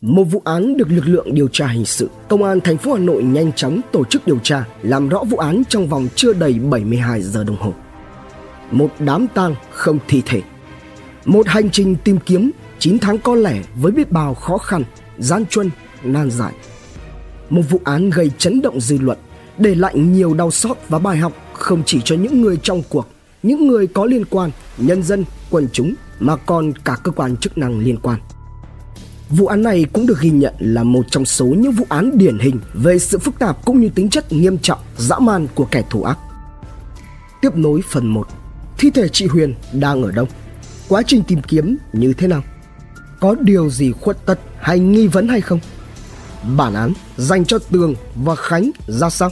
Một vụ án được lực lượng điều tra hình sự Công an thành phố Hà Nội nhanh chóng tổ chức điều tra Làm rõ vụ án trong vòng chưa đầy 72 giờ đồng hồ. Một đám tang không thi thể. Một hành trình tìm kiếm 9 tháng có lẻ với biết bao khó khăn, gian truân, nan giải. Một vụ án gây chấn động dư luận Để lại nhiều đau xót và bài học không chỉ cho những người trong cuộc Những người có liên quan, nhân dân, quần chúng Mà còn cả cơ quan chức năng liên quan. Vụ án này cũng được ghi nhận là một trong số những vụ án điển hình về sự phức tạp cũng như tính chất nghiêm trọng, dã man của kẻ thù ác. Tiếp nối phần 1 Thi thể chị Huyền đang ở đâu? Quá trình tìm kiếm như thế nào? Có điều gì khuất tất hay nghi vấn hay không? Bản án dành cho Tường và Khánh ra sao?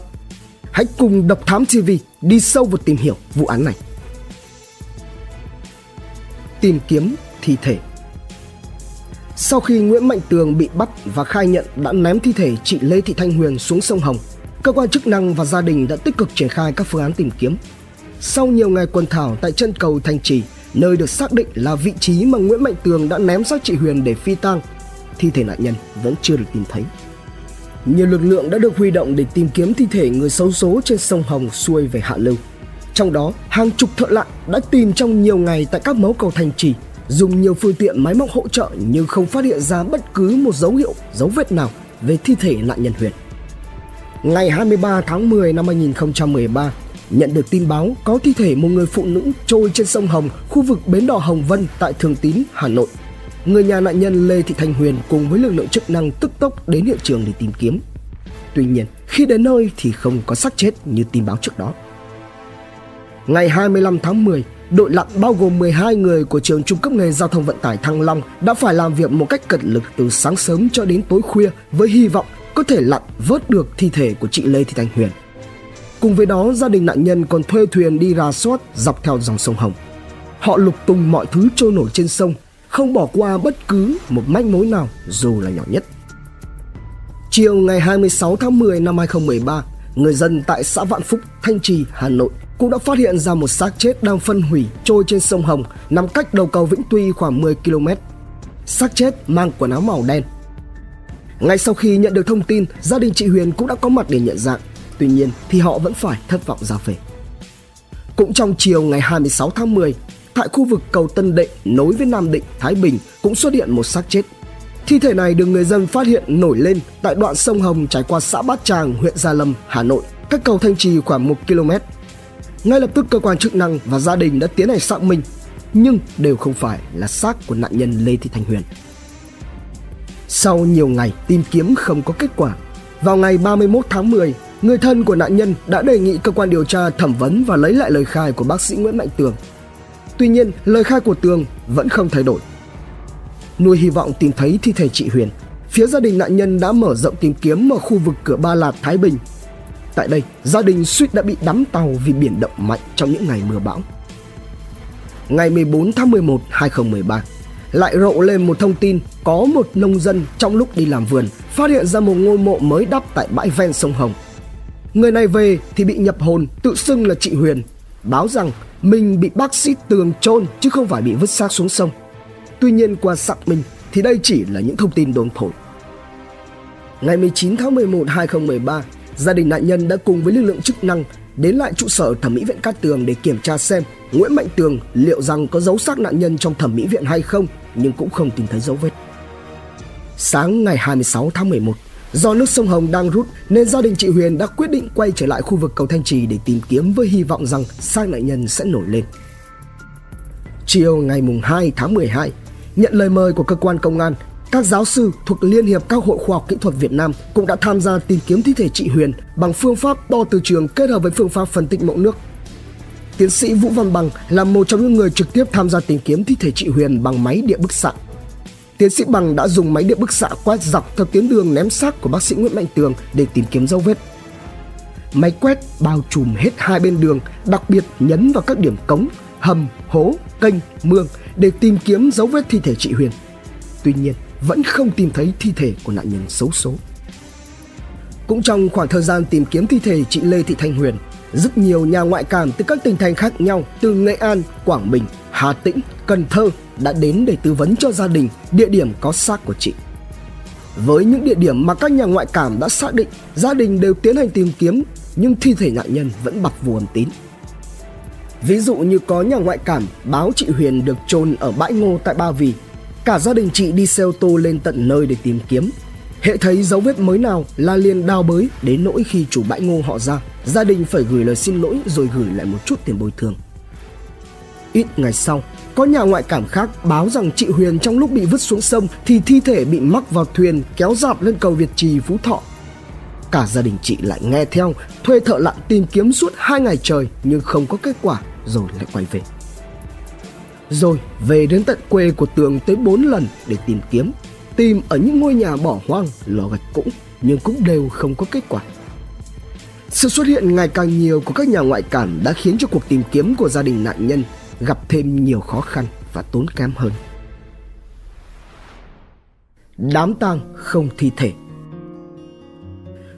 Hãy cùng Độc Thám TV đi sâu vào tìm hiểu vụ án này. Tìm kiếm thi thể sau khi Nguyễn Mạnh Tường bị bắt và khai nhận đã ném thi thể chị Lê Thị Thanh Huyền xuống sông Hồng, cơ quan chức năng và gia đình đã tích cực triển khai các phương án tìm kiếm. Sau nhiều ngày quần thảo tại chân cầu Thanh Trì, nơi được xác định là vị trí mà Nguyễn Mạnh Tường đã ném xác chị Huyền để phi tang, thi thể nạn nhân vẫn chưa được tìm thấy. Nhiều lực lượng đã được huy động để tìm kiếm thi thể người xấu số trên sông Hồng xuôi về hạ lưu. Trong đó, hàng chục thợ lặn đã tìm trong nhiều ngày tại các mấu cầu Thanh Trì, dùng nhiều phương tiện máy móc hỗ trợ nhưng không phát hiện ra bất cứ một dấu hiệu, dấu vết nào về thi thể nạn nhân Huyền. Ngày 23 tháng 10 năm 2013, nhận được tin báo có thi thể một người phụ nữ trôi trên sông Hồng, khu vực bến đò Hồng Vân tại Thường Tín, Hà Nội. Người nhà nạn nhân Lê Thị Thanh Huyền cùng với lực lượng chức năng tức tốc đến hiện trường để tìm kiếm. Tuy nhiên, khi đến nơi thì không có xác chết như tin báo trước đó. Ngày 25 tháng 10, đội lặn bao gồm 12 người của trường trung cấp nghề giao thông vận tải Thăng Long đã phải làm việc một cách cật lực từ sáng sớm cho đến tối khuya với hy vọng có thể lặn vớt được thi thể của chị Lê Thị Thanh Huyền. Cùng với đó, gia đình nạn nhân còn thuê thuyền đi rà soát dọc theo dòng sông Hồng. Họ lục tung mọi thứ trôi nổi trên sông, không bỏ qua bất cứ một manh mối nào dù là nhỏ nhất. Chiều ngày 26 tháng 10 năm 2013, người dân tại xã Vạn Phúc, Thanh Trì, Hà Nội cũng đã phát hiện ra một xác chết đang phân hủy trôi trên sông Hồng nằm cách đầu cầu Vĩnh Tuy khoảng 10 km. Xác chết mang quần áo màu đen. Ngay sau khi nhận được thông tin, gia đình chị Huyền cũng đã có mặt để nhận dạng. Tuy nhiên thì họ vẫn phải thất vọng ra về. Cũng trong chiều ngày 26 tháng 10, tại khu vực cầu Tân Định nối với Nam Định, Thái Bình cũng xuất hiện một xác chết. Thi thể này được người dân phát hiện nổi lên tại đoạn sông Hồng trải qua xã Bát Tràng, huyện Gia Lâm, Hà Nội, cách cầu Thanh Trì khoảng 1 km. Ngay lập tức cơ quan chức năng và gia đình đã tiến hành xác minh nhưng đều không phải là xác của nạn nhân Lê Thị Thanh Huyền. Sau nhiều ngày tìm kiếm không có kết quả, vào ngày 31 tháng 10, người thân của nạn nhân đã đề nghị cơ quan điều tra thẩm vấn và lấy lại lời khai của bác sĩ Nguyễn Mạnh Tường. Tuy nhiên, lời khai của Tường vẫn không thay đổi. Nuôi hy vọng tìm thấy thi thể chị Huyền, phía gia đình nạn nhân đã mở rộng tìm kiếm ở khu vực cửa Ba Lạt, Thái Bình Tại đây, gia đình suýt đã bị đắm tàu vì biển động mạnh trong những ngày mưa bão. Ngày 14 tháng 11, 2013, lại rộ lên một thông tin có một nông dân trong lúc đi làm vườn phát hiện ra một ngôi mộ mới đắp tại bãi ven sông Hồng. Người này về thì bị nhập hồn tự xưng là chị Huyền, báo rằng mình bị bác sĩ tường chôn chứ không phải bị vứt xác xuống sông. Tuy nhiên qua xác minh thì đây chỉ là những thông tin đồn thổi. Ngày 19 tháng 11, 2013, gia đình nạn nhân đã cùng với lực lượng chức năng đến lại trụ sở thẩm mỹ viện Cát Tường để kiểm tra xem Nguyễn Mạnh Tường liệu rằng có giấu xác nạn nhân trong thẩm mỹ viện hay không, nhưng cũng không tìm thấy dấu vết. Sáng ngày 26 tháng 11, do nước sông Hồng đang rút nên gia đình chị Huyền đã quyết định quay trở lại khu vực cầu Thanh Trì để tìm kiếm với hy vọng rằng xác nạn nhân sẽ nổi lên. Chiều ngày 2 tháng 12, nhận lời mời của cơ quan công an, các giáo sư thuộc Liên hiệp các hội khoa học kỹ thuật Việt Nam cũng đã tham gia tìm kiếm thi thể chị Huyền bằng phương pháp đo từ trường kết hợp với phương pháp phân tích mẫu nước. Tiến sĩ Vũ Văn Bằng là một trong những người trực tiếp tham gia tìm kiếm thi thể chị Huyền bằng máy địa bức xạ. Tiến sĩ Bằng đã dùng máy địa bức xạ quét dọc theo tuyến đường ném xác của bác sĩ Nguyễn Mạnh Tường để tìm kiếm dấu vết. Máy quét bao trùm hết hai bên đường, đặc biệt nhấn vào các điểm cống, hầm, hố, kênh, mương để tìm kiếm dấu vết thi thể chị Huyền. Tuy nhiên, vẫn không tìm thấy thi thể của nạn nhân xấu số. Cũng trong khoảng thời gian tìm kiếm thi thể chị Lê Thị Thanh Huyền, rất nhiều nhà ngoại cảm từ các tỉnh thành khác nhau từ Nghệ An, Quảng Bình, Hà Tĩnh, Cần Thơ đã đến để tư vấn cho gia đình địa điểm có xác của chị. Với những địa điểm mà các nhà ngoại cảm đã xác định, gia đình đều tiến hành tìm kiếm nhưng thi thể nạn nhân vẫn bặt vô âm tín. Ví dụ như có nhà ngoại cảm báo chị Huyền được chôn ở bãi ngô tại Ba Vì. Cả gia đình chị đi xe ô tô lên tận nơi để tìm kiếm. Hệ thấy dấu vết mới nào là liền đào bới đến nỗi khi chủ bãi ngô họ ra, gia đình phải gửi lời xin lỗi rồi gửi lại một chút tiền bồi thường. Ít ngày sau, có nhà ngoại cảm khác báo rằng chị Huyền trong lúc bị vứt xuống sông thì thi thể bị mắc vào thuyền kéo dạt lên cầu Việt Trì Phú Thọ. Cả gia đình chị lại nghe theo, thuê thợ lặn tìm kiếm suốt hai ngày trời nhưng không có kết quả rồi lại quay về. Rồi về đến tận quê của Tường tới 4 lần để tìm kiếm, tìm ở những ngôi nhà bỏ hoang, lò gạch cũ nhưng cũng đều không có kết quả. Sự xuất hiện ngày càng nhiều của các nhà ngoại cảm đã khiến cho cuộc tìm kiếm của gia đình nạn nhân gặp thêm nhiều khó khăn và tốn kém hơn. Đám tang không thi thể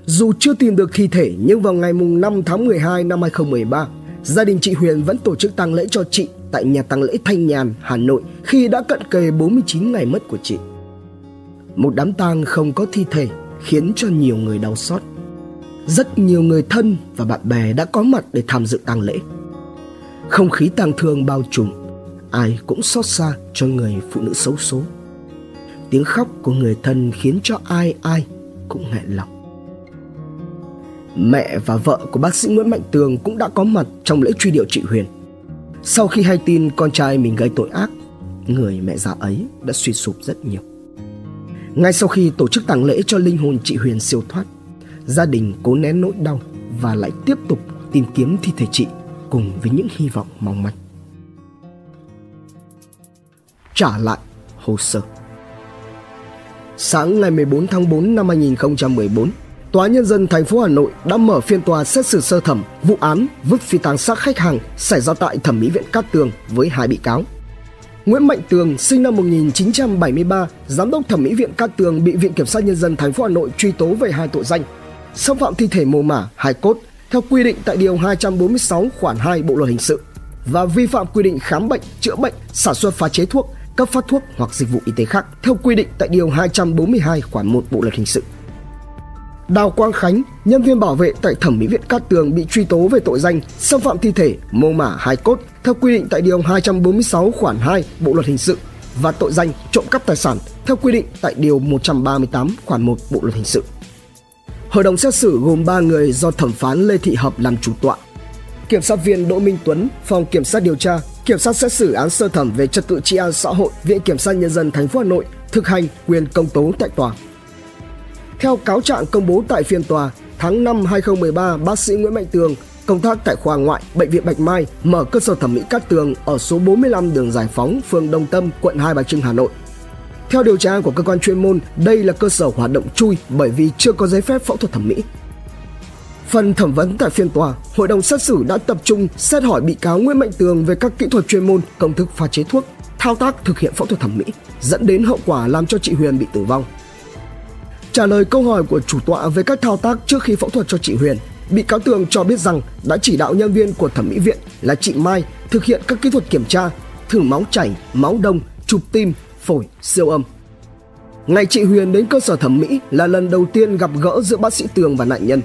Dù chưa tìm được thi thể nhưng vào ngày 5 tháng 12 năm 2013, gia đình chị Huyền vẫn tổ chức tang lễ cho chị tại nhà tang lễ Thanh Nhàn, Hà Nội khi đã cận kề 49 ngày mất của chị. Một đám tang không có thi thể khiến cho nhiều người đau xót. Rất nhiều người thân và bạn bè đã có mặt để tham dự tang lễ. Không khí tang thương bao trùm, ai cũng xót xa cho người phụ nữ xấu số. Tiếng khóc của người thân khiến cho ai ai cũng nghẹn lòng. Mẹ và vợ của bác sĩ Nguyễn Mạnh Tường cũng đã có mặt trong lễ truy điệu chị Huyền. Sau khi hay tin con trai mình gây tội ác, người mẹ già ấy đã suy sụp rất nhiều. Ngay sau khi tổ chức tang lễ cho linh hồn chị Huyền siêu thoát, gia đình cố nén nỗi đau và lại tiếp tục tìm kiếm thi thể chị cùng với những hy vọng mong manh. Trả lại hồ sơ Sáng ngày 14 tháng 4 năm 2014, Tòa nhân dân thành phố Hà Nội đã mở phiên tòa xét xử sơ thẩm vụ án vứt phi tang xác khách hàng xảy ra tại thẩm mỹ viện Cát Tường với hai bị cáo. Nguyễn Mạnh Tường, sinh năm 1973, giám đốc thẩm mỹ viện Cát Tường bị Viện kiểm sát nhân dân thành phố Hà Nội truy tố về hai tội danh: xâm phạm thi thể mồ mả, hài cốt theo quy định tại điều 246 khoản 2 Bộ luật hình sự và vi phạm quy định khám bệnh, chữa bệnh, sản xuất pha chế thuốc, cấp phát thuốc hoặc dịch vụ y tế khác theo quy định tại điều 242 khoản 1 Bộ luật hình sự. Đào Quang Khánh, nhân viên bảo vệ tại Thẩm mỹ viện Cát Tường bị truy tố về tội danh xâm phạm thi thể, mô mả hài cốt theo quy định tại điều 246 khoản 2 Bộ luật hình sự và tội danh trộm cắp tài sản theo quy định tại điều 138 khoản 1 Bộ luật hình sự. Hội đồng xét xử gồm 3 người do thẩm phán Lê Thị Hợp làm chủ tọa. Kiểm sát viên Đỗ Minh Tuấn, phòng kiểm sát điều tra, kiểm sát xét xử án sơ thẩm về trật tự trị an xã hội, Viện kiểm sát nhân dân thành phố Hà Nội thực hành quyền công tố tại tòa. Theo cáo trạng công bố tại phiên tòa, tháng 5 2013, bác sĩ Nguyễn Mạnh Tường công tác tại khoa ngoại bệnh viện Bạch Mai mở cơ sở thẩm mỹ Cát Tường ở số 45 đường Giải Phóng, phường Đông Tâm, quận Hai Bà Trưng, Hà Nội. Theo điều tra của cơ quan chuyên môn, đây là cơ sở hoạt động chui bởi vì chưa có giấy phép phẫu thuật thẩm mỹ. Phần thẩm vấn tại phiên tòa, hội đồng xét xử đã tập trung xét hỏi bị cáo Nguyễn Mạnh Tường về các kỹ thuật chuyên môn, công thức pha chế thuốc, thao tác thực hiện phẫu thuật thẩm mỹ, dẫn đến hậu quả làm cho chị Huyền bị tử vong. Trả lời câu hỏi của chủ tọa về các thao tác trước khi phẫu thuật cho chị Huyền, bị cáo Tường cho biết rằng đã chỉ đạo nhân viên của thẩm mỹ viện là chị Mai thực hiện các kỹ thuật kiểm tra, thử máu chảy, máu đông, chụp tim, phổi, siêu âm. Ngày chị Huyền đến cơ sở thẩm mỹ là lần đầu tiên gặp gỡ giữa bác sĩ Tường và nạn nhân.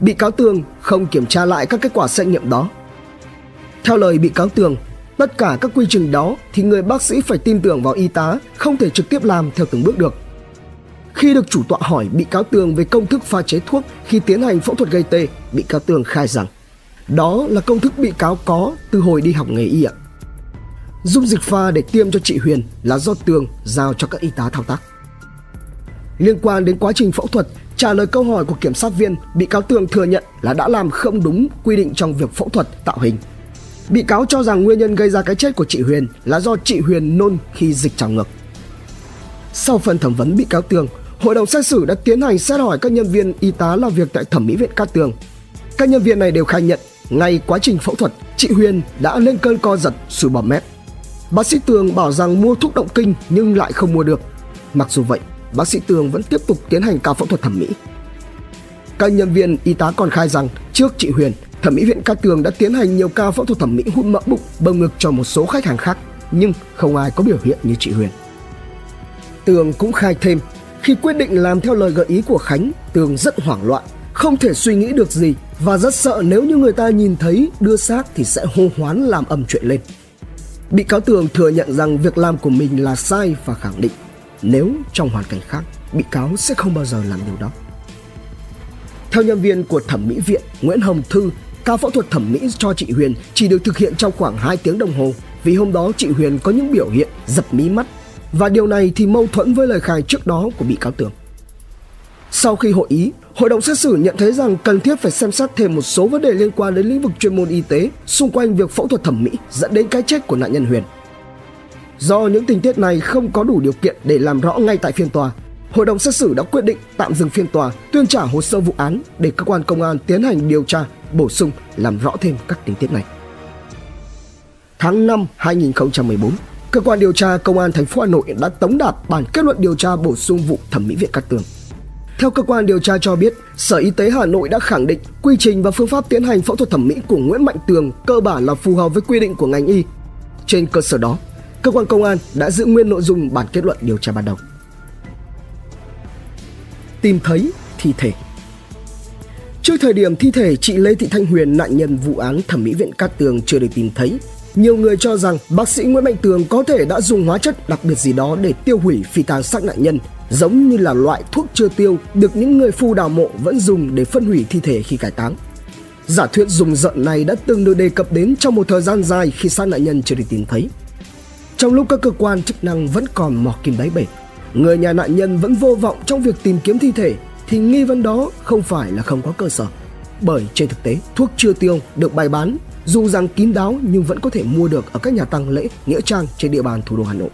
Bị cáo Tường không kiểm tra lại các kết quả xét nghiệm đó. Theo lời bị cáo Tường, tất cả các quy trình đó thì người bác sĩ phải tin tưởng vào y tá, không thể trực tiếp làm theo từng bước được. Khi được chủ tọa hỏi bị cáo Tường về công thức pha chế thuốc khi tiến hành phẫu thuật gây tê, bị cáo Tường khai rằng đó là công thức bị cáo có từ hồi đi học nghề y ạ. Dung dịch pha để tiêm cho chị Huyền là do Tường giao cho các y tá thao tác. Liên quan đến quá trình phẫu thuật, trả lời câu hỏi của kiểm sát viên, bị cáo Tường thừa nhận là đã làm không đúng quy định trong việc phẫu thuật tạo hình. Bị cáo cho rằng nguyên nhân gây ra cái chết của chị Huyền là do chị Huyền nôn khi dịch trào ngược. Sau phần thẩm vấn bị cáo Tường, hội đồng xét xử đã tiến hành xét hỏi các nhân viên y tá làm việc tại thẩm mỹ viện Cát Tường. Các nhân viên này đều khai nhận, ngay quá trình phẫu thuật, chị Huyền đã lên cơn co giật, sùi bọt mép. Bác sĩ Tường bảo rằng mua thuốc động kinh nhưng lại không mua được. Mặc dù vậy, bác sĩ Tường vẫn tiếp tục tiến hành ca phẫu thuật thẩm mỹ. Các nhân viên y tá còn khai rằng trước chị Huyền, thẩm mỹ viện Cát Tường đã tiến hành nhiều ca phẫu thuật thẩm mỹ hút mỡ bụng, bơm ngực cho một số khách hàng khác, nhưng không ai có biểu hiện như chị Huyền. Tường cũng khai thêm, khi quyết định làm theo lời gợi ý của Khánh, Tường rất hoảng loạn, không thể suy nghĩ được gì và rất sợ nếu như người ta nhìn thấy đưa xác thì sẽ hô hoán làm ầm chuyện lên. Bị cáo Tường thừa nhận rằng việc làm của mình là sai và khẳng định nếu trong hoàn cảnh khác, bị cáo sẽ không bao giờ làm điều đó. Theo nhân viên của thẩm mỹ viện Nguyễn Hồng Thư, ca phẫu thuật thẩm mỹ cho chị Huyền chỉ được thực hiện trong khoảng 2 tiếng đồng hồ vì hôm đó chị Huyền có những biểu hiện dập mí mắt và điều này thì mâu thuẫn với lời khai trước đó của bị cáo Tường. Sau khi hội ý, hội đồng xét xử nhận thấy rằng cần thiết phải xem xét thêm một số vấn đề liên quan đến lĩnh vực chuyên môn y tế xung quanh việc phẫu thuật thẩm mỹ dẫn đến cái chết của nạn nhân Huyền. Do những tình tiết này không có đủ điều kiện để làm rõ ngay tại phiên tòa, hội đồng xét xử đã quyết định tạm dừng phiên tòa, tuyên trả hồ sơ vụ án để cơ quan công an tiến hành điều tra, bổ sung, làm rõ thêm các tình tiết này. Tháng 5 2014, cơ quan điều tra công an thành phố Hà Nội đã tống đạt bản kết luận điều tra bổ sung vụ thẩm mỹ viện Cát Tường. Theo cơ quan điều tra cho biết, Sở Y tế Hà Nội đã khẳng định quy trình và phương pháp tiến hành phẫu thuật thẩm mỹ của Nguyễn Mạnh Tường cơ bản là phù hợp với quy định của ngành y. Trên cơ sở đó, cơ quan công an đã giữ nguyên nội dung bản kết luận điều tra ban đầu. Tìm thấy thi thể Trước thời điểm thi thể chị Lê Thị Thanh Huyền, nạn nhân vụ án thẩm mỹ viện Cát Tường chưa được tìm thấy, nhiều người cho rằng bác sĩ Nguyễn Mạnh Tường có thể đã dùng hóa chất đặc biệt gì đó để tiêu hủy phi tang xác nạn nhân, giống như là loại thuốc chưa tiêu được những người phu đào mộ vẫn dùng để phân hủy thi thể khi cải táng. Giả thuyết dùng giận này đã từng được đề cập đến trong một thời gian dài khi xác nạn nhân chưa được tìm thấy. Trong lúc các cơ quan chức năng vẫn còn mò kim đáy bể, người nhà nạn nhân vẫn vô vọng trong việc tìm kiếm thi thể thì nghi vấn đó không phải là không có cơ sở. Bởi trên thực tế, thuốc chưa tiêu được bày bán dù rằng kín đáo nhưng vẫn có thể mua được ở các nhà tăng lễ, nghĩa trang trên địa bàn thủ đô Hà Nội.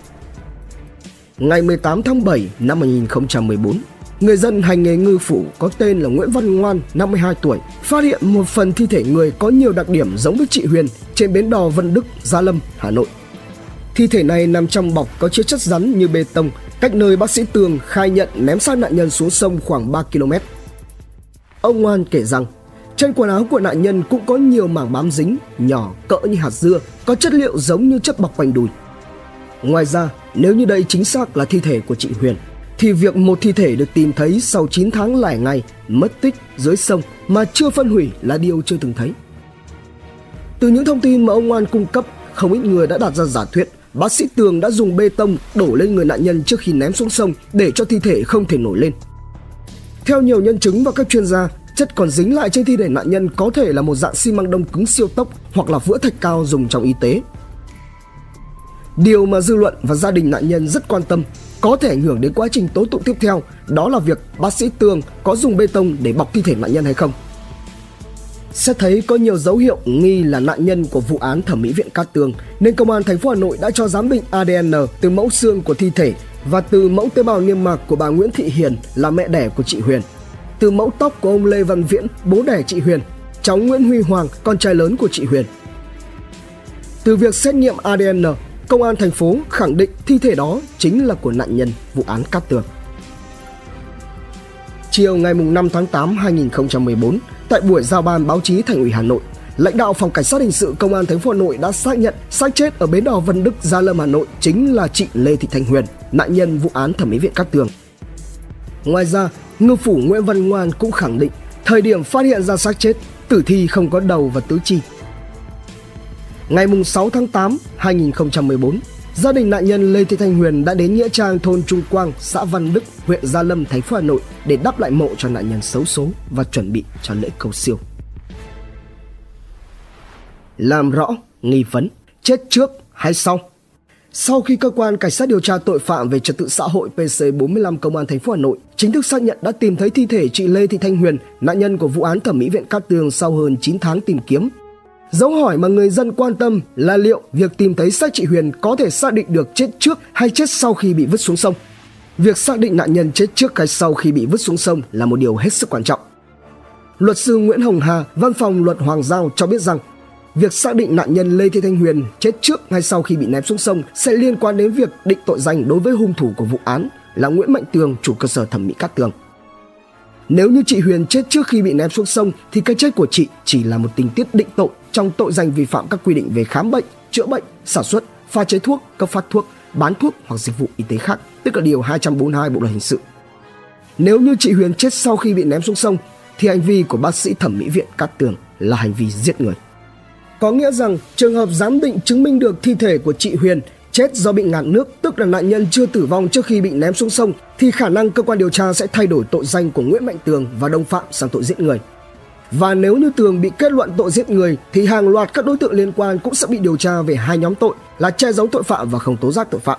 Ngày 18 tháng 7 năm 2014, người dân hành nghề ngư phủ có tên là Nguyễn Văn Ngoan, 52 tuổi, phát hiện một phần thi thể người có nhiều đặc điểm giống với chị Huyền trên bến đò Vân Đức, Gia Lâm, Hà Nội. Thi thể này nằm trong bọc có chứa chất rắn như bê tông, cách nơi bác sĩ Tường khai nhận ném xác nạn nhân xuống sông khoảng 3 km. Ông Ngoan kể rằng, trên quần áo của nạn nhân cũng có nhiều mảng bám dính, nhỏ cỡ như hạt dưa, có chất liệu giống như chất bọc quanh đùi. Ngoài ra, nếu như đây chính xác là thi thể của chị Huyền, thì việc một thi thể được tìm thấy sau 9 tháng lẻ ngày mất tích dưới sông mà chưa phân hủy là điều chưa từng thấy. Từ những thông tin mà ông Oan cung cấp, không ít người đã đặt ra giả thuyết bác sĩ Tường đã dùng bê tông đổ lên người nạn nhân trước khi ném xuống sông để cho thi thể không thể nổi lên. Theo nhiều nhân chứng và các chuyên gia, chất còn dính lại trên thi thể nạn nhân có thể là một dạng xi măng đông cứng siêu tốc hoặc là vữa thạch cao dùng trong y tế. Điều mà dư luận và gia đình nạn nhân rất quan tâm có thể ảnh hưởng đến quá trình tố tụng tiếp theo, đó là việc bác sĩ Tường có dùng bê tông để bọc thi thể nạn nhân hay không. Xét thấy có nhiều dấu hiệu nghi là nạn nhân của vụ án thẩm mỹ viện Cát Tường nên công an thành phố Hà Nội đã cho giám định ADN từ mẫu xương của thi thể và từ mẫu tế bào niêm mạc của bà Nguyễn Thị Hiền là mẹ đẻ của chị Huyền. Từ mẫu tóc của ông Lê Văn Viễn, bố đẻ chị Huyền, cháu Nguyễn Huy Hoàng, con trai lớn của chị Huyền. Từ việc xét nghiệm ADN, công an thành phố khẳng định thi thể đó chính là của nạn nhân vụ án Cát Tường. Chiều ngày 5 tháng 8 2014, tại buổi giao ban báo chí Thành ủy Hà Nội, lãnh đạo phòng cảnh sát hình sự công an thành phố Hà Nội đã xác nhận xác chết ở bến đò Vân Đức, Gia Lâm, Hà Nội chính là chị Lê Thị Thanh Huyền, nạn nhân vụ án thẩm mỹ viện Cát Tường. Ngoài ra, ngư phủ Nguyễn Văn Ngoan cũng khẳng định thời điểm phát hiện ra xác chết, tử thi không có đầu và tứ chi. Ngày 6 tháng 8, 2014, gia đình nạn nhân Lê Thị Thanh Huyền đã đến nghĩa trang thôn Trung Quang, xã Văn Đức, huyện Gia Lâm, thành phố Hà Nội để đắp lại mộ cho nạn nhân xấu số và chuẩn bị cho lễ cầu siêu. Làm rõ nghi vấn chết trước hay sau? Sau khi cơ quan cảnh sát điều tra tội phạm về trật tự xã hội PC45 công an thành phố Hà Nội chính thức xác nhận đã tìm thấy thi thể chị Lê Thị Thanh Huyền, nạn nhân của vụ án thẩm mỹ viện Cát Tường sau hơn 9 tháng tìm kiếm. Dấu hỏi mà người dân quan tâm là liệu việc tìm thấy xác chị Huyền có thể xác định được chết trước hay chết sau khi bị vứt xuống sông. Việc xác định nạn nhân chết trước hay sau khi bị vứt xuống sông là một điều hết sức quan trọng. Luật sư Nguyễn Hồng Hà, văn phòng luật Hoàng Giao cho biết rằng việc xác định nạn nhân Lê Thị Thanh Huyền chết trước hay sau khi bị ném xuống sông sẽ liên quan đến việc định tội danh đối với hung thủ của vụ án là Nguyễn Mạnh Tường, chủ cơ sở thẩm mỹ Cát Tường. Nếu như chị Huyền chết trước khi bị ném xuống sông thì cái chết của chị chỉ là một tình tiết định tội trong tội danh vi phạm các quy định về khám bệnh, chữa bệnh, sản xuất, pha chế thuốc, cấp phát thuốc, bán thuốc hoặc dịch vụ y tế khác, tức là điều 242 Bộ luật hình sự. nếu như chị Huyền chết sau khi bị ném xuống sông thì hành vi của bác sĩ thẩm mỹ viện Cát Tường là hành vi giết người. Có nghĩa rằng trường hợp giám định chứng minh được thi thể của chị Huyền chết do bị ngạt nước, tức là nạn nhân chưa tử vong trước khi bị ném xuống sông, thì khả năng cơ quan điều tra sẽ thay đổi tội danh của Nguyễn Mạnh Tường và đồng phạm sang tội giết người. Và nếu như Tường bị kết luận tội giết người thì hàng loạt các đối tượng liên quan cũng sẽ bị điều tra về hai nhóm tội là che giấu tội phạm và không tố giác tội phạm.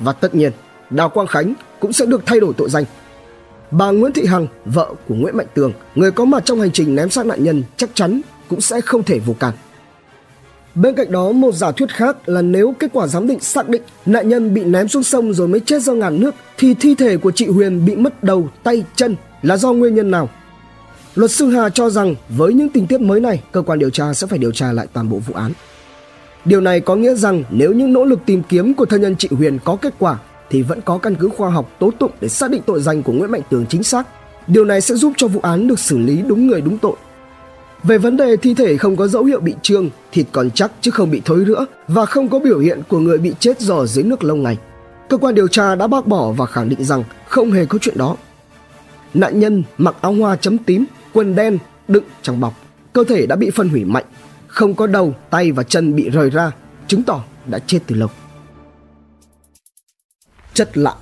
Và tất nhiên, Đào Quang Khánh cũng sẽ được thay đổi tội danh. Bà Nguyễn Thị Hằng, vợ của Nguyễn Mạnh Tường, người có mặt trong hành trình ném xác nạn nhân chắc chắn cũng sẽ không thể vô can. Bên cạnh đó, một giả thuyết khác là nếu kết quả giám định xác định nạn nhân bị ném xuống sông rồi mới chết do ngạt nước thì thi thể của chị Huyền bị mất đầu, tay, chân là do nguyên nhân nào? Luật sư Hà cho rằng với những tình tiết mới này, cơ quan điều tra sẽ phải điều tra lại toàn bộ vụ án. Điều này có nghĩa rằng nếu những nỗ lực tìm kiếm của thân nhân chị Huyền có kết quả thì vẫn có căn cứ khoa học tố tụng để xác định tội danh của Nguyễn Mạnh Tường chính xác. Điều này sẽ giúp cho vụ án được xử lý đúng người đúng tội. Về vấn đề thi thể không có dấu hiệu bị trương, thịt còn chắc chứ không bị thối rữa và không có biểu hiện của người bị chết dò dưới nước lâu ngày. Cơ quan điều tra đã bác bỏ và khẳng định rằng không hề có chuyện đó. Nạn nhân mặc áo hoa chấm tím, quần đen, đựng trong bọc. Cơ thể đã bị phân hủy mạnh, không có đầu, tay và chân bị rời ra, chứng tỏ đã chết từ lâu. Chất lạ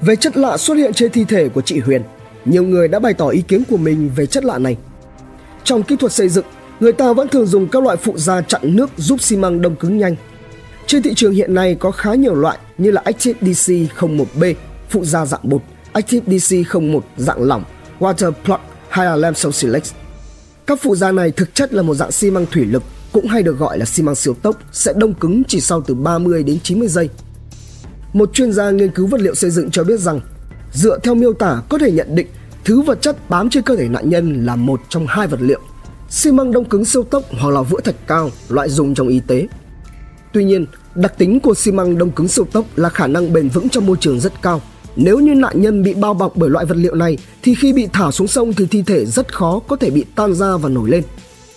Về chất lạ xuất hiện trên thi thể của chị Huyền, nhiều người đã bày tỏ ý kiến của mình về chất lạ này. Trong kỹ thuật xây dựng, người ta vẫn thường dùng các loại phụ gia chặn nước giúp xi măng đông cứng nhanh. Trên thị trường hiện nay có khá nhiều loại như là Active DC 01B, phụ gia dạng bột, Active DC 01 dạng lỏng, Water Plug hay là Lamsol Silex. Các phụ gia này thực chất là một dạng xi măng thủy lực, cũng hay được gọi là xi măng siêu tốc, sẽ đông cứng chỉ sau từ 30 đến 90 giây. Một chuyên gia nghiên cứu vật liệu xây dựng cho biết rằng, dựa theo miêu tả có thể nhận định thứ vật chất bám trên cơ thể nạn nhân là một trong hai vật liệu xi măng đông cứng siêu tốc hoặc là vữa thạch cao loại dùng trong y tế. Tuy nhiên, đặc tính của xi măng đông cứng siêu tốc là khả năng bền vững trong môi trường rất cao. Nếu như nạn nhân bị bao bọc bởi loại vật liệu này thì khi bị thả xuống sông thì thi thể rất khó có thể bị tan ra và nổi lên.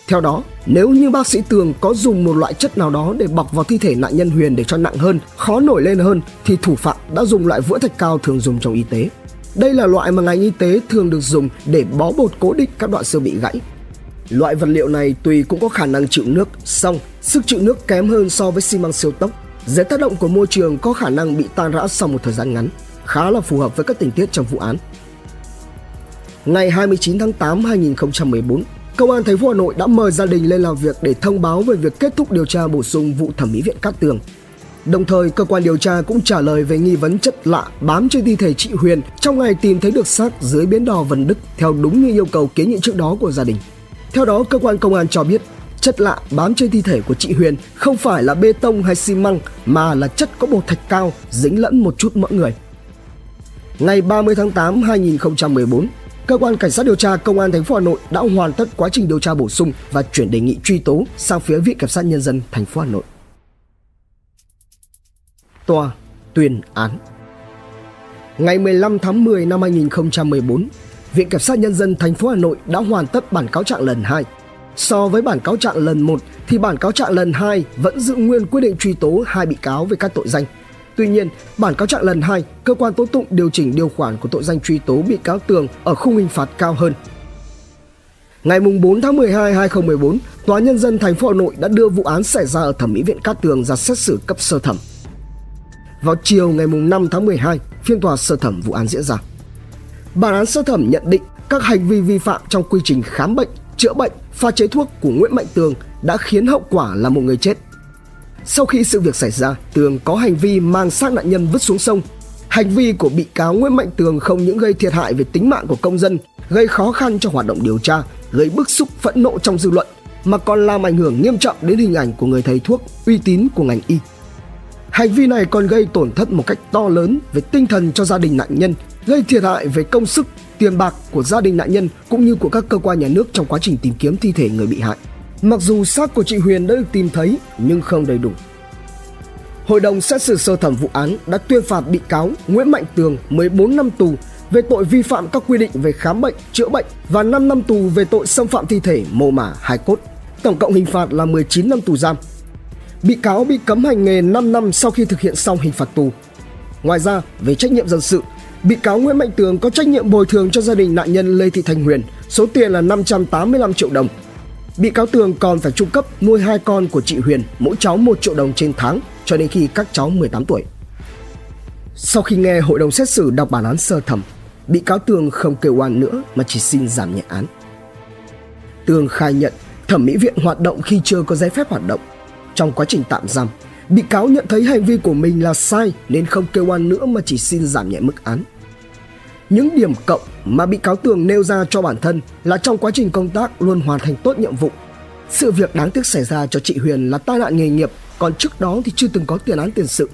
Theo đó, nếu như bác sĩ Tường có dùng một loại chất nào đó để bọc vào thi thể nạn nhân Huyền để cho nặng hơn, khó nổi lên hơn thì thủ phạm đã dùng loại vữa thạch cao thường dùng trong y tế. Đây là loại mà ngành y tế thường được dùng để bó bột cố định các đoạn xương bị gãy. Loại vật liệu này tùy cũng có khả năng chịu nước, song sức chịu nước kém hơn so với xi măng siêu tốc. Dưới tác động của môi trường có khả năng bị tan rã sau một thời gian ngắn, khá là phù hợp với các tình tiết trong vụ án. Ngày 29 tháng 8 2014, Công an thành phố Hà Nội đã mời gia đình lên làm việc để thông báo về việc kết thúc điều tra bổ sung vụ thẩm mỹ viện Cát Tường Đồng thời, cơ quan điều tra cũng trả lời về nghi vấn chất lạ bám trên thi thể chị Huyền trong ngày tìm thấy được xác dưới bến đò Vân Đức theo đúng như yêu cầu kiến nghị trước đó của gia đình. Theo đó, cơ quan công an cho biết chất lạ bám trên thi thể của chị Huyền không phải là bê tông hay xi măng mà là chất có bột thạch cao dính lẫn một chút mỡ người. Ngày 30 tháng 8 2014, cơ quan cảnh sát điều tra công an thành phố Hà Nội đã hoàn tất quá trình điều tra bổ sung và chuyển đề nghị truy tố sang phía Viện kiểm sát nhân dân thành phố Hà Nội tòa tuyên án. Ngày 15 tháng 10 năm 2014, Viện Kiểm sát Nhân dân thành phố Hà Nội đã hoàn tất bản cáo trạng lần 2. So với bản cáo trạng lần 1 thì bản cáo trạng lần 2 vẫn giữ nguyên quyết định truy tố hai bị cáo về các tội danh. Tuy nhiên, bản cáo trạng lần 2, cơ quan tố tụng điều chỉnh điều khoản của tội danh truy tố bị cáo Tường ở khung hình phạt cao hơn. Ngày 4 tháng 12 2014, Tòa nhân dân thành phố Hà Nội đã đưa vụ án xảy ra ở Thẩm mỹ viện Cát Tường ra xét xử cấp sơ thẩm vào chiều ngày 5 tháng 12, phiên tòa sơ thẩm vụ án diễn ra. Bản án sơ thẩm nhận định các hành vi vi phạm trong quy trình khám bệnh, chữa bệnh, pha chế thuốc của Nguyễn Mạnh Tường đã khiến hậu quả là một người chết. Sau khi sự việc xảy ra, Tường có hành vi mang xác nạn nhân vứt xuống sông. Hành vi của bị cáo Nguyễn Mạnh Tường không những gây thiệt hại về tính mạng của công dân, gây khó khăn cho hoạt động điều tra, gây bức xúc phẫn nộ trong dư luận, mà còn làm ảnh hưởng nghiêm trọng đến hình ảnh của người thầy thuốc uy tín của ngành y. Hành vi này còn gây tổn thất một cách to lớn về tinh thần cho gia đình nạn nhân, gây thiệt hại về công sức, tiền bạc của gia đình nạn nhân cũng như của các cơ quan nhà nước trong quá trình tìm kiếm thi thể người bị hại. Mặc dù xác của chị Huyền đã được tìm thấy nhưng không đầy đủ. Hội đồng xét xử sơ thẩm vụ án đã tuyên phạt bị cáo Nguyễn Mạnh Tường 14 năm tù về tội vi phạm các quy định về khám bệnh, chữa bệnh và 5 năm tù về tội xâm phạm thi thể mồ mả hài cốt. Tổng cộng hình phạt là 19 năm tù giam bị cáo bị cấm hành nghề 5 năm sau khi thực hiện xong hình phạt tù. Ngoài ra, về trách nhiệm dân sự, bị cáo Nguyễn Mạnh Tường có trách nhiệm bồi thường cho gia đình nạn nhân Lê Thị Thanh Huyền số tiền là 585 triệu đồng. Bị cáo Tường còn phải trung cấp nuôi hai con của chị Huyền, mỗi cháu 1 triệu đồng trên tháng cho đến khi các cháu 18 tuổi. Sau khi nghe hội đồng xét xử đọc bản án sơ thẩm, bị cáo Tường không kêu oan nữa mà chỉ xin giảm nhẹ án. Tường khai nhận thẩm mỹ viện hoạt động khi chưa có giấy phép hoạt động. Trong quá trình tạm giam, bị cáo nhận thấy hành vi của mình là sai nên không kêu oan nữa mà chỉ xin giảm nhẹ mức án. Những điểm cộng mà bị cáo Tường nêu ra cho bản thân là trong quá trình công tác luôn hoàn thành tốt nhiệm vụ. Sự việc đáng tiếc xảy ra cho chị Huyền là tai nạn nghề nghiệp, còn trước đó thì chưa từng có tiền án tiền sự.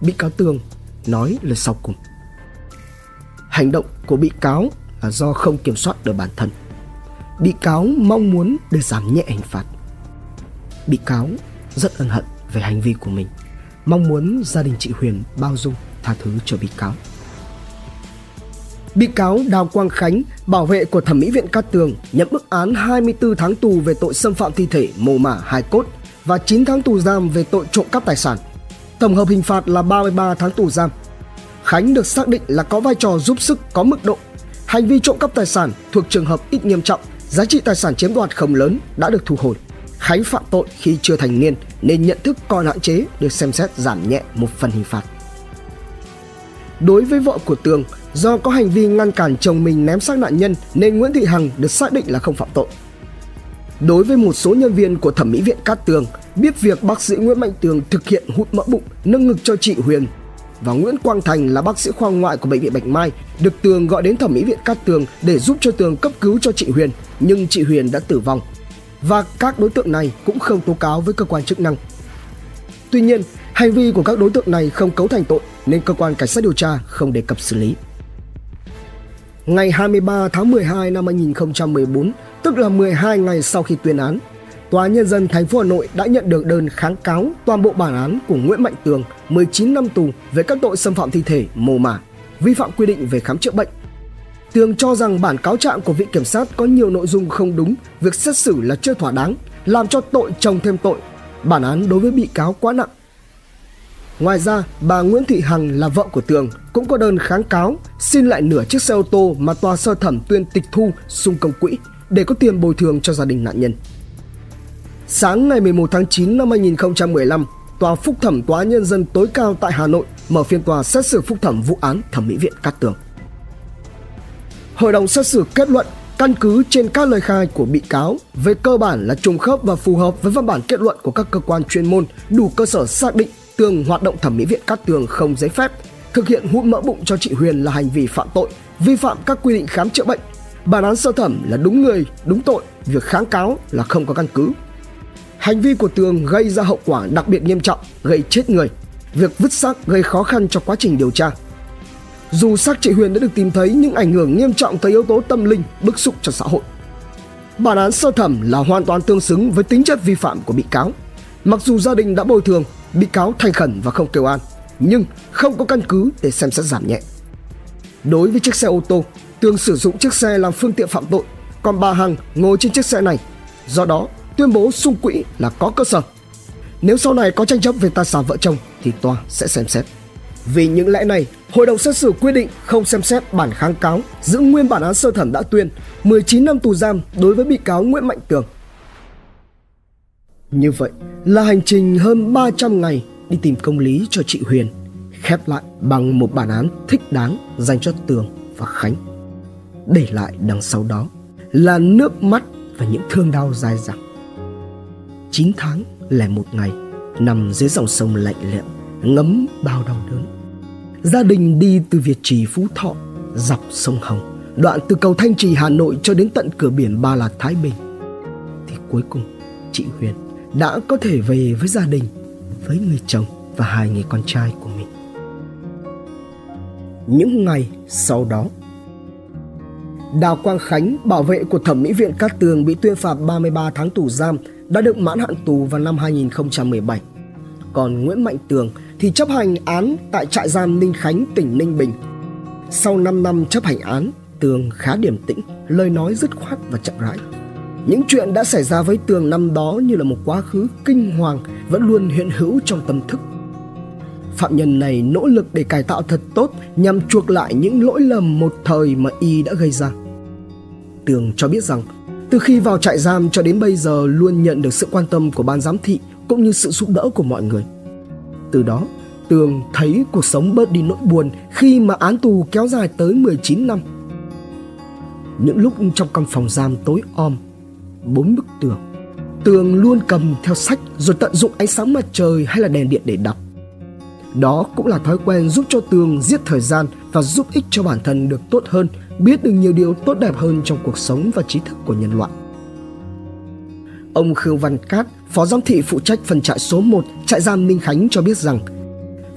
Bị cáo Tường nói lời sau cùng. Hành động của bị cáo là do không kiểm soát được bản thân. Bị cáo mong muốn để giảm nhẹ hình phạt. Bị cáo rất ân hận về hành vi của mình, mong muốn gia đình chị Huyền bao dung tha thứ cho bị cáo. Bị cáo Đào Quang Khánh, bảo vệ của thẩm mỹ viện Cát Tường, nhận bức án 24 tháng tù về tội xâm phạm thi thể mồ mả hài cốt và 9 tháng tù giam về tội trộm cắp tài sản. Tổng hợp hình phạt là 33 tháng tù giam. Khánh được xác định là có vai trò giúp sức có mức độ. Hành vi trộm cắp tài sản thuộc trường hợp ít nghiêm trọng, giá trị tài sản chiếm đoạt không lớn đã được thu hồi. Khánh phạm tội khi chưa thành niên nên nhận thức còn hạn chế được xem xét giảm nhẹ một phần hình phạt. Đối với vợ của Tường, do có hành vi ngăn cản chồng mình ném xác nạn nhân nên Nguyễn Thị Hằng được xác định là không phạm tội. Đối với một số nhân viên của thẩm mỹ viện Cát Tường, biết việc bác sĩ Nguyễn Mạnh Tường thực hiện hút mỡ bụng, nâng ngực cho chị Huyền và Nguyễn Quang Thành là bác sĩ khoa ngoại của bệnh viện Bạch Mai được Tường gọi đến thẩm mỹ viện Cát Tường để giúp cho Tường cấp cứu cho chị Huyền, nhưng chị Huyền đã tử vong. Và các đối tượng này cũng không tố cáo với cơ quan chức năng. Tuy nhiên, hành vi của các đối tượng này không cấu thành tội nên cơ quan cảnh sát điều tra không đề cập xử lý. Ngày 23 tháng 12 năm 2014, tức là 12 ngày sau khi tuyên án, Tòa nhân dân thành phố Hà Nội đã nhận được đơn kháng cáo toàn bộ bản án của Nguyễn Mạnh Tường 19 năm tù về các tội xâm phạm thi thể, mồ mả, vi phạm quy định về khám chữa bệnh. Tường cho rằng bản cáo trạng của viện kiểm sát có nhiều nội dung không đúng, việc xét xử là chưa thỏa đáng, làm cho tội chồng thêm tội. Bản án đối với bị cáo quá nặng. Ngoài ra, bà Nguyễn Thị Hằng là vợ của Tường cũng có đơn kháng cáo xin lại nửa chiếc xe ô tô mà tòa sơ thẩm tuyên tịch thu xung công quỹ để có tiền bồi thường cho gia đình nạn nhân. Sáng ngày 11 tháng 9 năm 2015, Tòa Phúc thẩm Tòa Nhân dân tối cao tại Hà Nội mở phiên tòa xét xử phúc thẩm vụ án thẩm mỹ viện Cát Tường. Hội đồng xét xử kết luận căn cứ trên các lời khai của bị cáo về cơ bản là trùng khớp và phù hợp với văn bản kết luận của các cơ quan chuyên môn đủ cơ sở xác định Tường hoạt động thẩm mỹ viện Cát Tường không giấy phép, thực hiện hút mỡ bụng cho chị Huyền là hành vi phạm tội, vi phạm các quy định khám chữa bệnh. Bản án sơ thẩm là đúng người, đúng tội, việc kháng cáo là không có căn cứ. Hành vi của Tường gây ra hậu quả đặc biệt nghiêm trọng, gây chết người. Việc vứt xác gây khó khăn cho quá trình điều tra. Dù xác chị Huyền đã được tìm thấy nhưng ảnh hưởng nghiêm trọng tới yếu tố tâm linh, bức xúc cho xã hội. Bản án sơ thẩm là hoàn toàn tương xứng với tính chất vi phạm của bị cáo. Mặc dù gia đình đã bồi thường, bị cáo thành khẩn và không kêu an, nhưng không có căn cứ để xem xét giảm nhẹ. Đối với chiếc xe ô tô, Tường sử dụng chiếc xe làm phương tiện phạm tội, còn bà Hằng ngồi trên chiếc xe này. Do đó, tuyên bố sung quỹ là có cơ sở. Nếu sau này có tranh chấp về tài sản vợ chồng thì tòa sẽ xem xét. Vì những lẽ này, hội đồng xét xử quyết định không xem xét bản kháng cáo, giữ nguyên bản án sơ thẩm đã tuyên 19 năm tù giam đối với bị cáo Nguyễn Mạnh Tường. Như vậy là hành trình hơn 300 ngày đi tìm công lý cho chị Huyền, khép lại bằng một bản án thích đáng dành cho Tường và Khánh. Để lại đằng sau đó là nước mắt và những thương đau dài dẳng. 9 tháng lẻ một ngày nằm dưới dòng sông lạnh lẽo ngấm bao đau đớn gia đình đi từ việt trì phú thọ dọc sông hồng đoạn từ cầu thanh trì hà nội cho đến tận cửa biển ba là thái bình thì cuối cùng chị huyền đã có thể về với gia đình với người chồng và hai người con trai của mình những ngày sau đó Đào Quang Khánh, bảo vệ của thẩm mỹ viện Cát Tường bị tuyên phạt 33 tháng tù giam đã được mãn hạn tù vào năm 2017. Còn Nguyễn Mạnh Tường thì chấp hành án tại trại giam Ninh Khánh, tỉnh Ninh Bình. Sau 5 năm chấp hành án, Tường khá điềm tĩnh, lời nói dứt khoát và chậm rãi. Những chuyện đã xảy ra với Tường năm đó như là một quá khứ kinh hoàng vẫn luôn hiện hữu trong tâm thức. phạm nhân này nỗ lực để cải tạo thật tốt nhằm chuộc lại những lỗi lầm một thời mà y đã gây ra. Tường cho biết rằng, từ khi vào trại giam cho đến bây giờ luôn nhận được sự quan tâm của ban giám thị cũng như sự giúp đỡ của mọi người. Từ đó, Tường thấy cuộc sống bớt đi nỗi buồn khi mà án tù kéo dài tới 19 năm. Những lúc trong căn phòng giam tối om, bốn bức tường, Tường luôn cầm theo sách rồi tận dụng ánh sáng mặt trời hay là đèn điện để đọc. Đó cũng là thói quen giúp cho Tường giết thời gian và giúp ích cho bản thân được tốt hơn, biết được nhiều điều tốt đẹp hơn trong cuộc sống và trí thức của nhân loại. Ông Khương Văn Cát, Phó Giám thị phụ trách phần trại số 1, trại giam Ninh Khánh cho biết rằng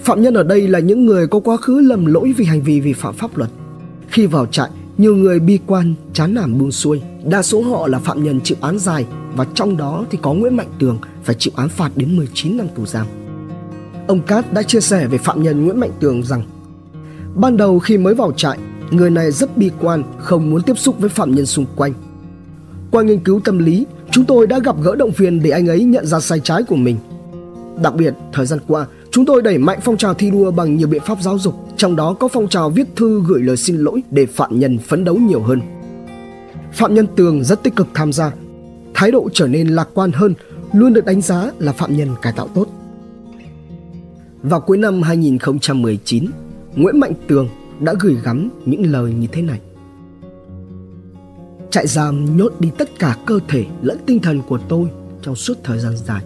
Phạm nhân ở đây là những người có quá khứ lầm lỗi vì hành vi vi phạm pháp luật. Khi vào trại, nhiều người bi quan, chán nản buông xuôi. Đa số họ là phạm nhân chịu án dài và trong đó thì có Nguyễn Mạnh Tường phải chịu án phạt đến 19 năm tù giam. Ông Cát đã chia sẻ về phạm nhân Nguyễn Mạnh Tường rằng Ban đầu khi mới vào trại, người này rất bi quan, không muốn tiếp xúc với phạm nhân xung quanh. Qua nghiên cứu tâm lý, chúng tôi đã gặp gỡ động viên để anh ấy nhận ra sai trái của mình. Đặc biệt, thời gian qua, chúng tôi đẩy mạnh phong trào thi đua bằng nhiều biện pháp giáo dục, trong đó có phong trào viết thư gửi lời xin lỗi để phạm nhân phấn đấu nhiều hơn. Phạm nhân Tường rất tích cực tham gia, thái độ trở nên lạc quan hơn, luôn được đánh giá là phạm nhân cải tạo tốt. Vào cuối năm 2019, Nguyễn Mạnh Tường đã gửi gắm những lời như thế này. Trại giam nhốt đi tất cả cơ thể lẫn tinh thần của tôi trong suốt thời gian dài.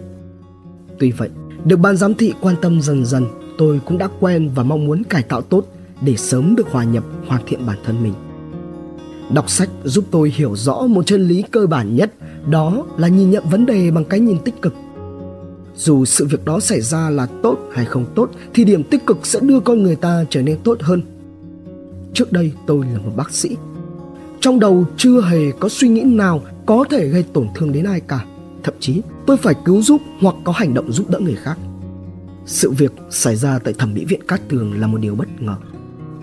Tuy vậy, được ban giám thị quan tâm dần dần, tôi cũng đã quen và mong muốn cải tạo tốt để sớm được hòa nhập, hoàn thiện bản thân mình. Đọc sách giúp tôi hiểu rõ một chân lý cơ bản nhất, đó là nhìn nhận vấn đề bằng cái nhìn tích cực. Dù sự việc đó xảy ra là tốt hay không tốt thì điểm tích cực sẽ đưa con người ta trở nên tốt hơn. Trước đây tôi là một bác sĩ. Trong đầu chưa hề có suy nghĩ nào có thể gây tổn thương đến ai cả thậm chí tôi phải cứu giúp hoặc có hành động giúp đỡ người khác. Sự việc xảy ra tại thẩm mỹ viện Cát Tường là một điều bất ngờ.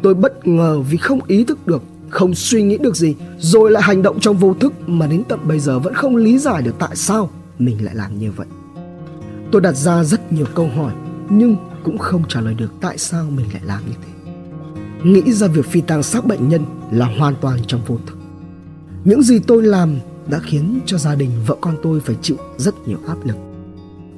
Tôi bất ngờ vì không ý thức được, không suy nghĩ được gì, rồi lại hành động trong vô thức mà đến tận bây giờ vẫn không lý giải được tại sao mình lại làm như vậy. Tôi đặt ra rất nhiều câu hỏi nhưng cũng không trả lời được tại sao mình lại làm như thế. Nghĩ ra việc phi tang xác bệnh nhân là hoàn toàn trong vô thức. Những gì tôi làm đã khiến cho gia đình vợ con tôi phải chịu rất nhiều áp lực.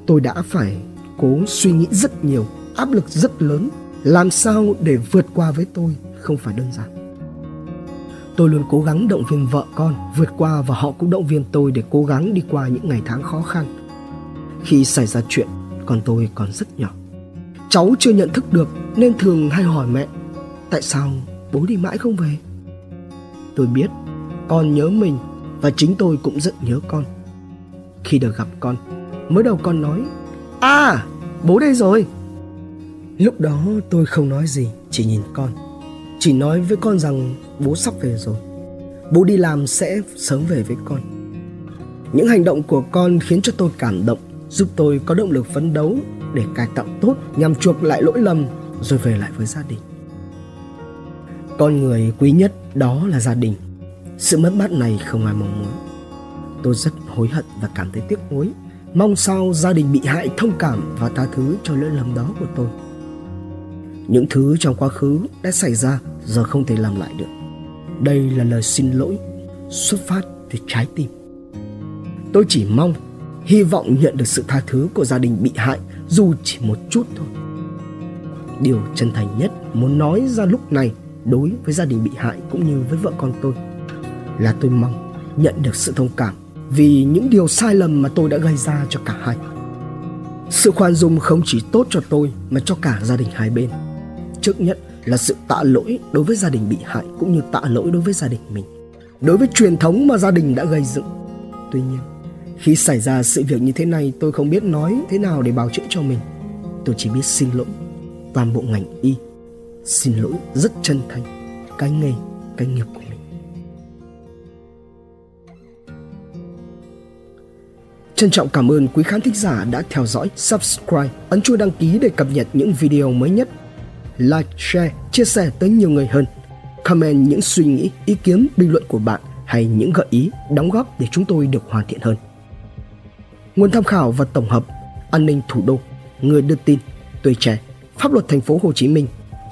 Tôi đã phải cố suy nghĩ rất nhiều, áp lực rất lớn. Làm sao để vượt qua với tôi không phải đơn giản. Tôi luôn cố gắng động viên vợ con vượt qua và họ cũng động viên tôi để cố gắng đi qua những ngày tháng khó khăn. Khi xảy ra chuyện, con tôi còn rất nhỏ. Cháu chưa nhận thức được nên thường hay hỏi mẹ tại sao bố đi mãi không về tôi biết con nhớ mình và chính tôi cũng rất nhớ con. Khi được gặp con, mới đầu con nói À, bố đây rồi. Lúc đó tôi không nói gì, chỉ nhìn con. Chỉ nói với con rằng bố sắp về rồi. Bố đi làm sẽ sớm về với con. Những hành động của con khiến cho tôi cảm động, giúp tôi có động lực phấn đấu để cải tạo tốt nhằm chuộc lại lỗi lầm rồi về lại với gia đình. Con người quý nhất đó là gia đình sự mất mát này không ai mong muốn. Tôi rất hối hận và cảm thấy tiếc nuối. Mong sao gia đình bị hại thông cảm và tha thứ cho lỗi lầm đó của tôi. Những thứ trong quá khứ đã xảy ra giờ không thể làm lại được. Đây là lời xin lỗi xuất phát từ trái tim. Tôi chỉ mong, hy vọng nhận được sự tha thứ của gia đình bị hại dù chỉ một chút thôi. Điều chân thành nhất muốn nói ra lúc này đối với gia đình bị hại cũng như với vợ con tôi là tôi mong nhận được sự thông cảm vì những điều sai lầm mà tôi đã gây ra cho cả hai. Sự khoan dung không chỉ tốt cho tôi mà cho cả gia đình hai bên. Trước nhất là sự tạ lỗi đối với gia đình bị hại cũng như tạ lỗi đối với gia đình mình. Đối với truyền thống mà gia đình đã gây dựng. Tuy nhiên, khi xảy ra sự việc như thế này tôi không biết nói thế nào để bào chữa cho mình. Tôi chỉ biết xin lỗi toàn bộ ngành y. Xin lỗi rất chân thành cái nghề, cái nghiệp của mình. Trân trọng cảm ơn quý khán thính giả đã theo dõi, subscribe, ấn chuông đăng ký để cập nhật những video mới nhất. Like, share, chia sẻ tới nhiều người hơn. Comment những suy nghĩ, ý kiến, bình luận của bạn hay những gợi ý, đóng góp để chúng tôi được hoàn thiện hơn. Nguồn tham khảo và tổng hợp An ninh thủ đô, người đưa tin, tuổi trẻ, pháp luật thành phố Hồ Chí Minh,